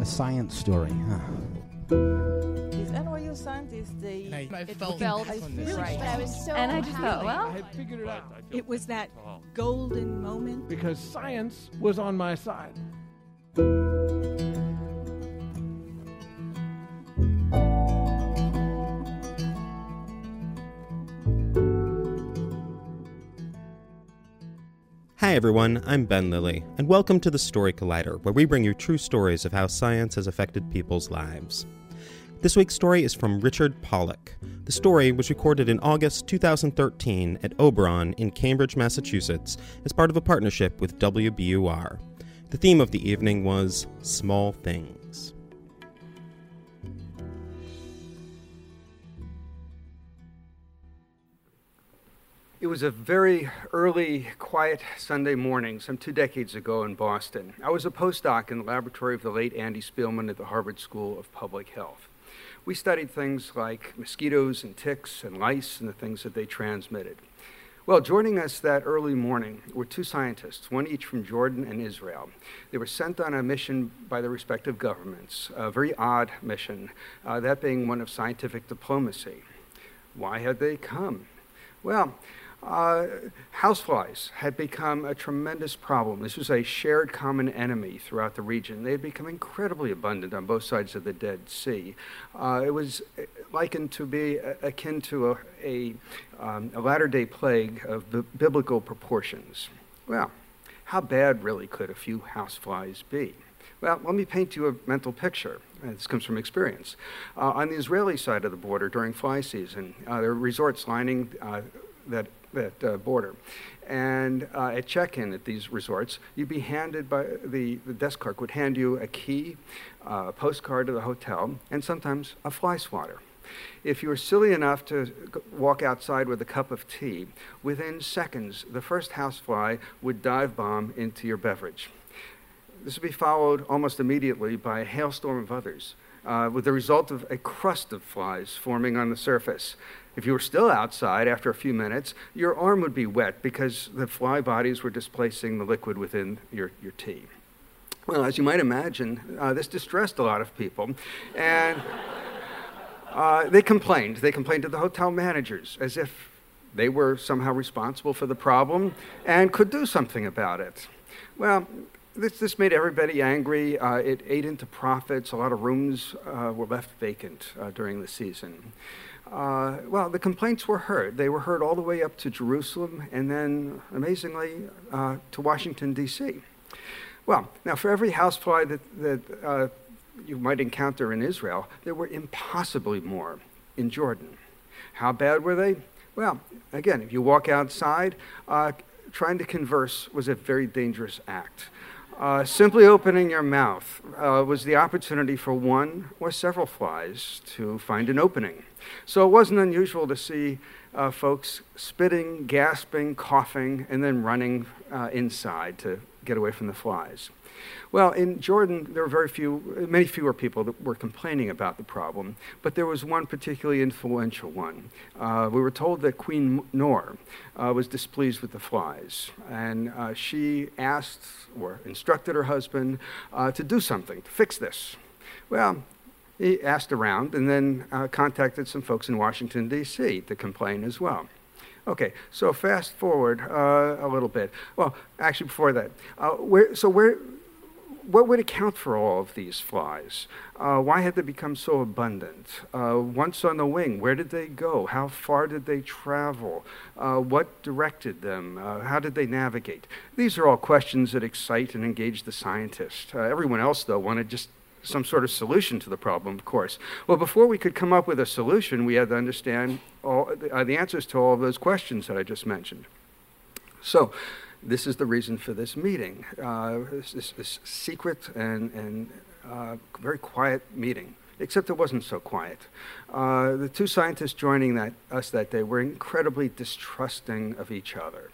A science story, huh? These NYU scientists, they I, I it felt, felt on this. right. I was so and I just thought, happy. well, I figured it out It was that golden moment. because science was on my side. Everyone, I'm Ben Lillie, and welcome to the Story Collider, where we bring you true stories of how science has affected people's lives. This week's story is from Richard Pollack. The story was recorded in August 2013 at Oberon in Cambridge, Massachusetts, as part of a partnership with WBUR. The theme of the evening was Small Things. It was a very early, quiet Sunday morning, some two decades ago in Boston. I was a postdoc in the laboratory of the late Andy Spielman at the Harvard School of Public Health. We studied things like mosquitoes and ticks and lice and the things that they transmitted. Well, joining us that early morning were two scientists, one each from Jordan and Israel. They were sent on a mission by their respective governments, a very odd mission, uh, that being one of scientific diplomacy. Why had they come? Well, uh, houseflies had become a tremendous problem. This was a shared common enemy throughout the region. They had become incredibly abundant on both sides of the Dead Sea. Uh, it was likened to be akin to a, a, um, a latter day plague of b- biblical proportions. Well, how bad really could a few houseflies be? Well, let me paint you a mental picture. This comes from experience. Uh, on the Israeli side of the border during fly season, uh, there are resorts lining uh, that, that uh, border. And uh, at check in at these resorts, you'd be handed by the, the desk clerk would hand you a key, uh, a postcard to the hotel, and sometimes a fly swatter. If you were silly enough to walk outside with a cup of tea, within seconds, the first housefly would dive bomb into your beverage. This would be followed almost immediately by a hailstorm of others, uh, with the result of a crust of flies forming on the surface. If you were still outside after a few minutes, your arm would be wet because the fly bodies were displacing the liquid within your, your tea. Well, as you might imagine, uh, this distressed a lot of people. And uh, they complained. They complained to the hotel managers as if they were somehow responsible for the problem and could do something about it. Well, this, this made everybody angry. Uh, it ate into profits. A lot of rooms uh, were left vacant uh, during the season. Uh, well, the complaints were heard. They were heard all the way up to Jerusalem and then, amazingly, uh, to Washington, D.C. Well, now, for every housefly that, that uh, you might encounter in Israel, there were impossibly more in Jordan. How bad were they? Well, again, if you walk outside, trying to converse was a very dangerous act. Uh, simply opening your mouth uh, was the opportunity for one or several flies to find an opening. So it wasn't unusual to see uh, folks spitting, gasping, coughing, and then running uh, inside to get away from the flies. Well, in Jordan, there were very few, many fewer people that were complaining about the problem, but there was one particularly influential one. Uh, we were told that Queen Noor uh, was displeased with the flies, and uh, she asked or instructed her husband uh, to do something to fix this. Well, he asked around and then uh, contacted some folks in Washington, D.C. to complain as well. Okay, so fast forward uh, a little bit. Well, actually, before that, where, so where, what would account for all of these flies? Uh, why had they become so abundant? Uh, once on the wing, where did they go? How far did they travel? Uh, what directed them? Uh, how did they navigate? These are all questions that excite and engage the scientist. Uh, everyone else, though, wanted just some sort of solution to the problem, of course. Well, before we could come up with a solution, we had to understand all, uh, the answers to all of those questions that I just mentioned. So, this is the reason for this meeting. Uh, this, this, secret and, and uh, very quiet meeting, except it wasn't so quiet. Uh, the two scientists joining that, us that day were incredibly distrusting of each other.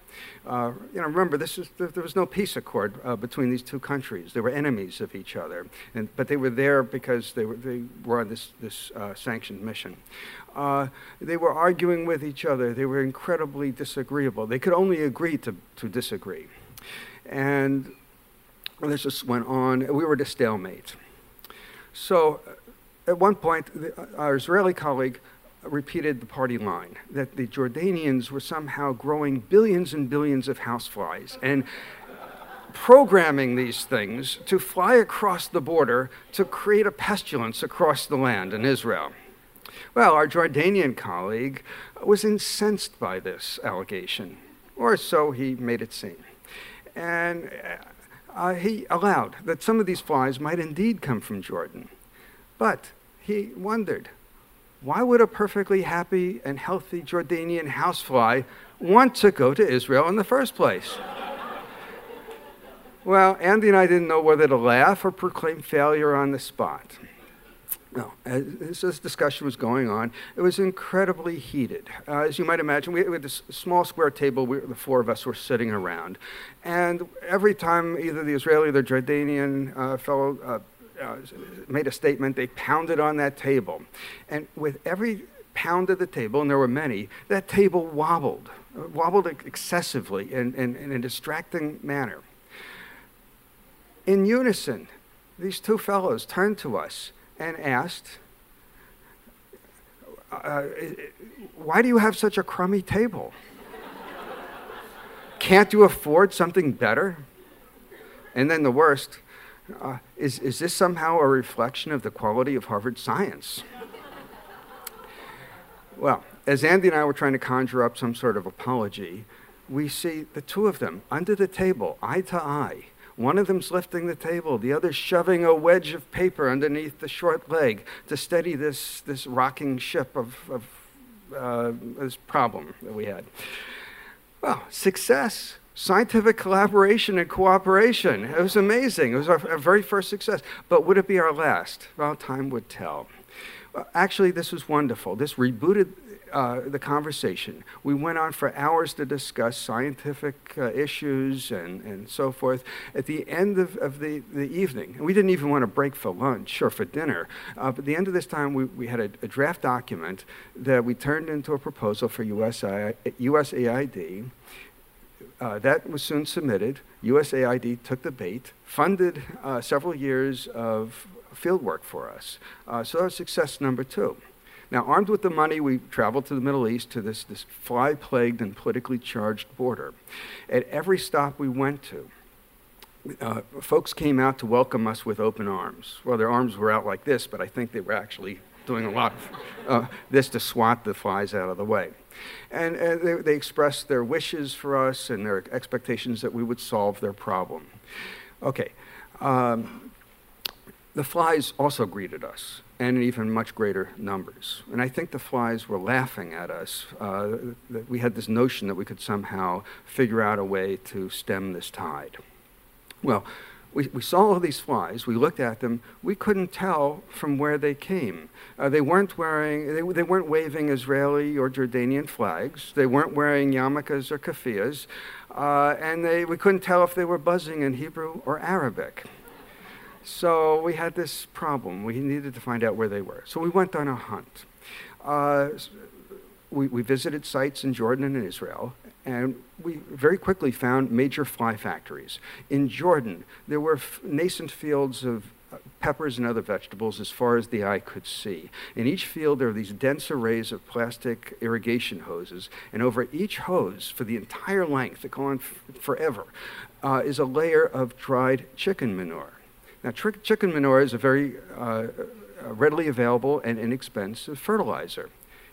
Uh, you know, remember, this is, there was no peace accord uh, between these two countries. They were enemies of each other, and, but they were there because they were, they were on this, this uh, sanctioned mission. Uh, they were arguing with each other. They were incredibly disagreeable. They could only agree to, to disagree. And this just went on. We were at a stalemate. So at one point, the, our Israeli colleague repeated the party line that the Jordanians were somehow growing billions and billions of houseflies and programming these things to fly across the border to create a pestilence across the land in Israel. Well, our Jordanian colleague was incensed by this allegation, or so he made it seem. And uh, he allowed that some of these flies might indeed come from Jordan. But he wondered why would a perfectly happy and healthy Jordanian housefly want to go to Israel in the first place? well, Andy and I didn't know whether to laugh or proclaim failure on the spot. No, as this discussion was going on, it was incredibly heated. Uh, as you might imagine, we had this small square table, the four of us were sitting around. And every time either the Israeli or the Jordanian uh, fellow uh, uh, made a statement, they pounded on that table. And with every pound of the table, and there were many, that table wobbled, uh, wobbled excessively in, in, in a distracting manner. In unison, these two fellows turned to us and asked, uh, Why do you have such a crummy table? Can't you afford something better? And then the worst, uh, is, is this somehow a reflection of the quality of Harvard science? well, as Andy and I were trying to conjure up some sort of apology, we see the two of them under the table, eye to eye. One of them's lifting the table, the other's shoving a wedge of paper underneath the short leg to steady this, this rocking ship of, of uh, this problem that we had. Well, success scientific collaboration and cooperation. It was amazing. It was our, our, very first success. But would it be our last? Well, time would tell. Actually, this was wonderful. This rebooted uh, the conversation. We went on for hours to discuss scientific uh, issues and, and so forth. At the end of, of the, the evening, we didn't even want to break for lunch or for dinner, uh, but at the end of this time, we, we had a, a draft document that we turned into a proposal for USI, USAID uh, that was soon submitted. USAID took the bait, funded uh, several years of field work for us. Uh, so that was success number two. Now, armed with the money, we traveled to the Middle East to this, this fly plagued and politically charged border. At every stop we went to, uh, folks came out to welcome us with open arms. Well, their arms were out like this, but I think they were actually doing a lot of uh, this to swat the flies out of the way. And, and they, they expressed their wishes for us and their expectations that we would solve their problem. Okay. Um, the flies also greeted us, and in even much greater numbers. And I think the flies were laughing at us. Uh, that we had this notion that we could somehow figure out a way to stem this tide. Well, we, we saw all these flies. We looked at them. We couldn't tell from where they came. Uh, they weren't wearing, they, they weren't waving Israeli or Jordanian flags. They weren't wearing yarmulkes or keffiyehs. Uh, and they, we couldn't tell if they were buzzing in Hebrew or Arabic. So we had this problem. We needed to find out where they were. So we went on a hunt. Uh, we, we visited sites in Jordan and Israel, and we very quickly found major fly factories. In Jordan, there were nascent fields of uh, peppers and other vegetables as far as the eye could see. In each field, there are these dense arrays of plastic irrigation hoses, and over each hose, for the entire length, that go on forever, uh, is a layer of dried chicken manure. Now, chicken manure is a very uh, readily available and inexpensive fertilizer.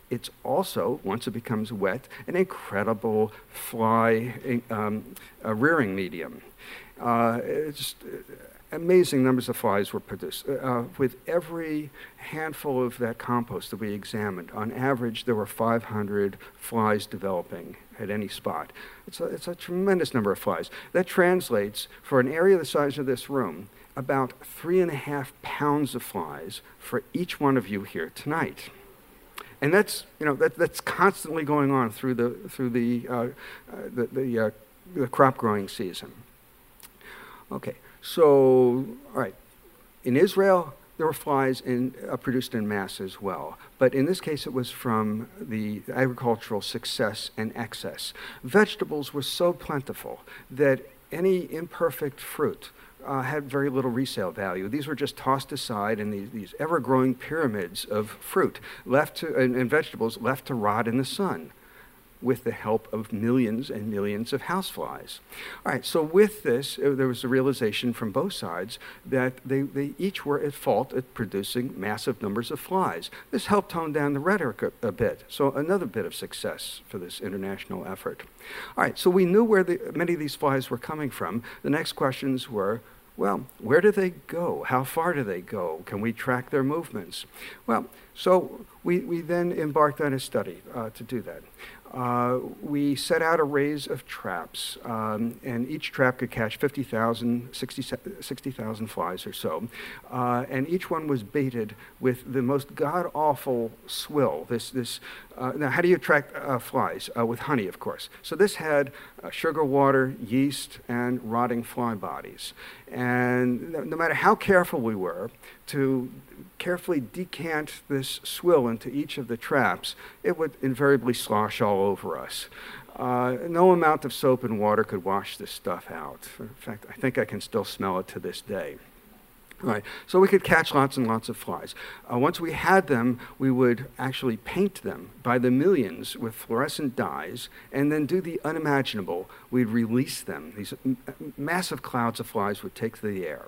It's also, once it becomes wet, an incredible fly um, rearing medium. Uh, it's uh, amazing numbers of flies were produced. Uh, uh, with every handful of that compost that we examined, on average, there were 500 flies developing at any spot. It's a, it's a tremendous number of flies. That translates, for an area the size of this room, about three and a half pounds of flies for each one of you here tonight and that's you know that, that's constantly going on through the through the uh, uh, the, the, uh, the, crop growing season. Okay, so all right, in Israel there were flies in, uh, produced in mass as well, but in this case it was from the agricultural success and excess. Vegetables were so plentiful that any imperfect fruit uh, had very little resale value. These were just tossed aside in these, these ever growing pyramids of fruit left to, and, and vegetables left to rot in the sun with the help of millions and millions of houseflies. All right, so with this, uh, there was a realization from both sides that they, they each were at fault at producing massive numbers of flies. This helped tone down the rhetoric a, a bit, so another bit of success for this international effort. All right, so we knew where the, many of these flies were coming from. The next questions were well, where do they go? How far do they go? Can we track their movements? Well, so we, we then embarked on a study uh, to do that. Uh, we set out arrays of traps, um, and each trap could catch 50,000, 60,000 60, flies or so. Uh, and each one was baited with the most god awful swill. This, this, uh, now, how do you attract uh, flies? Uh, with honey, of course. So this had sugar water, yeast, and rotting fly bodies. And no, no matter how careful we were to carefully decant this swill into each of the traps, it would invariably slosh all over us. Uh, no amount of soap and water could wash this stuff out. In fact, I think I can still smell it to this day. Right. So we could catch lots and lots of flies. Uh, once we had them, we would actually paint them by the millions with fluorescent dyes and then do the unimaginable. We'd release them. These m- massive clouds of flies would take to the air.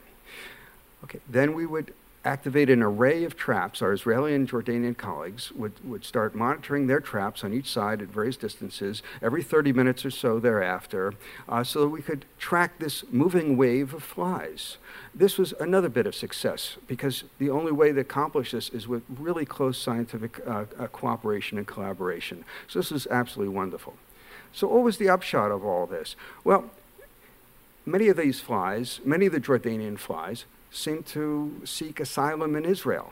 Okay. Then we would activate an array of traps. Our Israeli and Jordanian colleagues would, would start monitoring their traps on each side at various distances every 30 minutes or so thereafter uh, so that we could track this moving wave of flies. This was another bit of success because the only way to accomplish this is with really close scientific uh, uh, cooperation and collaboration. So this is absolutely wonderful. So, what was the upshot of all this? Well, many of these flies, many of the Jordanian flies, seem to seek asylum in Israel.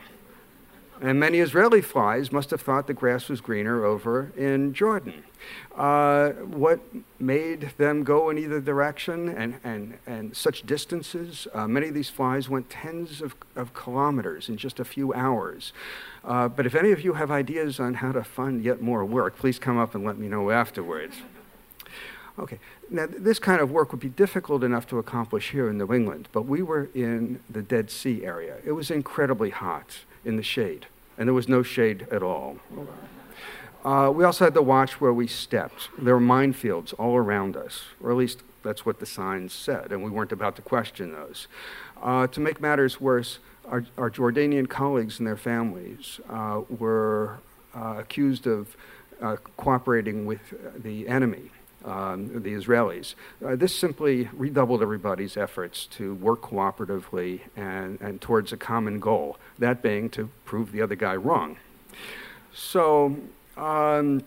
And many Israeli flies must have thought the grass was greener over in Jordan. Uh, what made them go in either direction and, and, and such distances? Uh, many of these flies went tens of, of kilometers in just a few hours. Uh, but if any of you have ideas on how to fund yet more work, please come up and let me know afterwards. Okay, now this kind of work would be difficult enough to accomplish here in New England, but we were in the Dead Sea area. It was incredibly hot in the shade, and there was no shade at all. Uh, we also had to watch where we stepped. There were minefields all around us, or at least that's what the signs said, and we weren't about to question those. Uh, to make matters worse, our, our, Jordanian colleagues and their families uh, were uh, accused of uh, cooperating with the enemy um, the Israelis. Uh, this simply redoubled everybody's efforts to work cooperatively and, and towards a common goal, that being to prove the other guy wrong. So, um,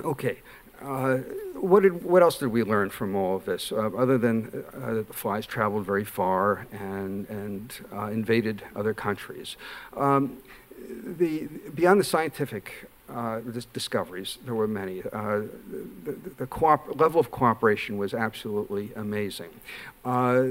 okay. Uh, what, did, what else did we learn from all of this, uh, other than uh, the flies traveled very far and, and uh, invaded other countries? Um, the, beyond the scientific uh, discoveries. There were many. Uh, the, the coop- level of cooperation was absolutely amazing. Uh,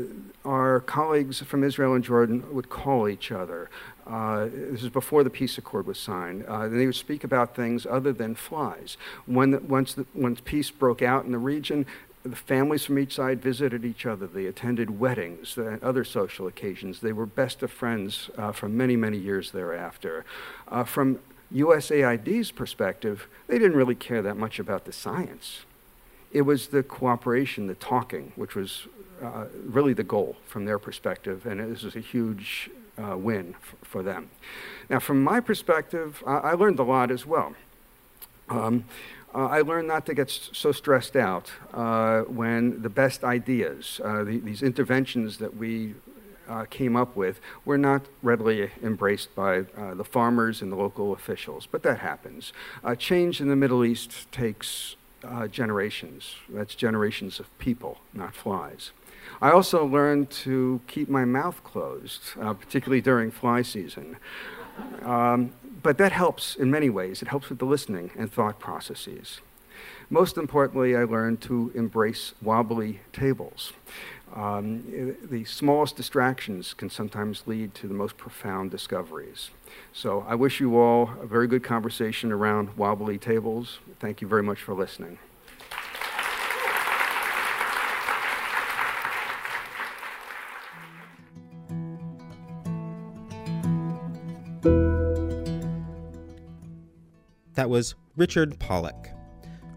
our colleagues from Israel and Jordan would call each other. Uh, this is before the peace accord was signed. Uh, they would speak about things other than flies. When once, the, once peace broke out in the region, the families from each side visited each other. They attended weddings and other social occasions. They were best of friends uh, for many, many years thereafter. Uh, from USAID's perspective, they didn't really care that much about the science. It was the cooperation, the talking, which was uh, really the goal from their perspective, and this was a huge uh, win for them. Now, from my perspective, I, I learned a lot as well. Um, uh, I learned not to get so stressed out uh, when the best ideas, uh, the, these interventions that we uh, came up with were not readily embraced by uh, the farmers and the local officials, but that happens. Uh, change in the Middle East takes uh, generations. That's generations of people, not flies. I also learned to keep my mouth closed, uh, particularly during fly season. Um, but that helps in many ways. It helps with the listening and thought processes. Most importantly, I learned to embrace wobbly tables. Um, the smallest distractions can sometimes lead to the most profound discoveries. So I wish you all a very good conversation around wobbly tables. Thank you very much for listening. That was Richard Pollack.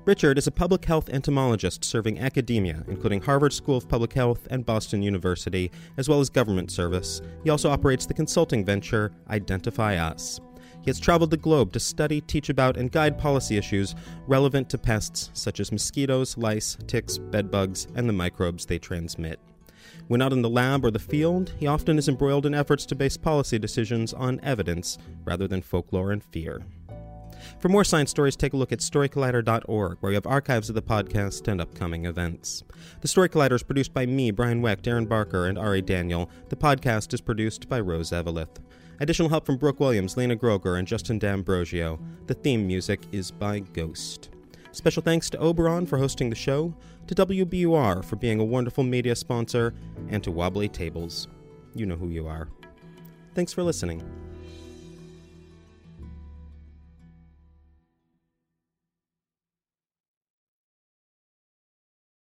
Richard is a public health entomologist serving academia, including Harvard School of Public Health and Boston University, as well as government service. He also operates the consulting venture IdentifyUS. He has traveled the globe to study, teach about, and guide policy issues relevant to pests such as mosquitoes, lice, ticks, bedbugs, and the microbes they transmit. When not in the lab or the field, he often is embroiled in efforts to base policy decisions on evidence rather than folklore and fear. For more science stories, take a look at storycollider.org, where we have archives of the podcast and upcoming events. The Story Collider is produced by me, Brian Wecht, Erin Barker, and Ari Daniel. The podcast is produced by Rose Eveleth. Additional help from Brooke Williams, Lena Groeger, and Justin D'Ambrosio. The theme music is by Ghost. Special thanks to Oberon for hosting the show, to WBUR for being a wonderful media sponsor, and to Wobbly Tables. You know who you are. Thanks for listening.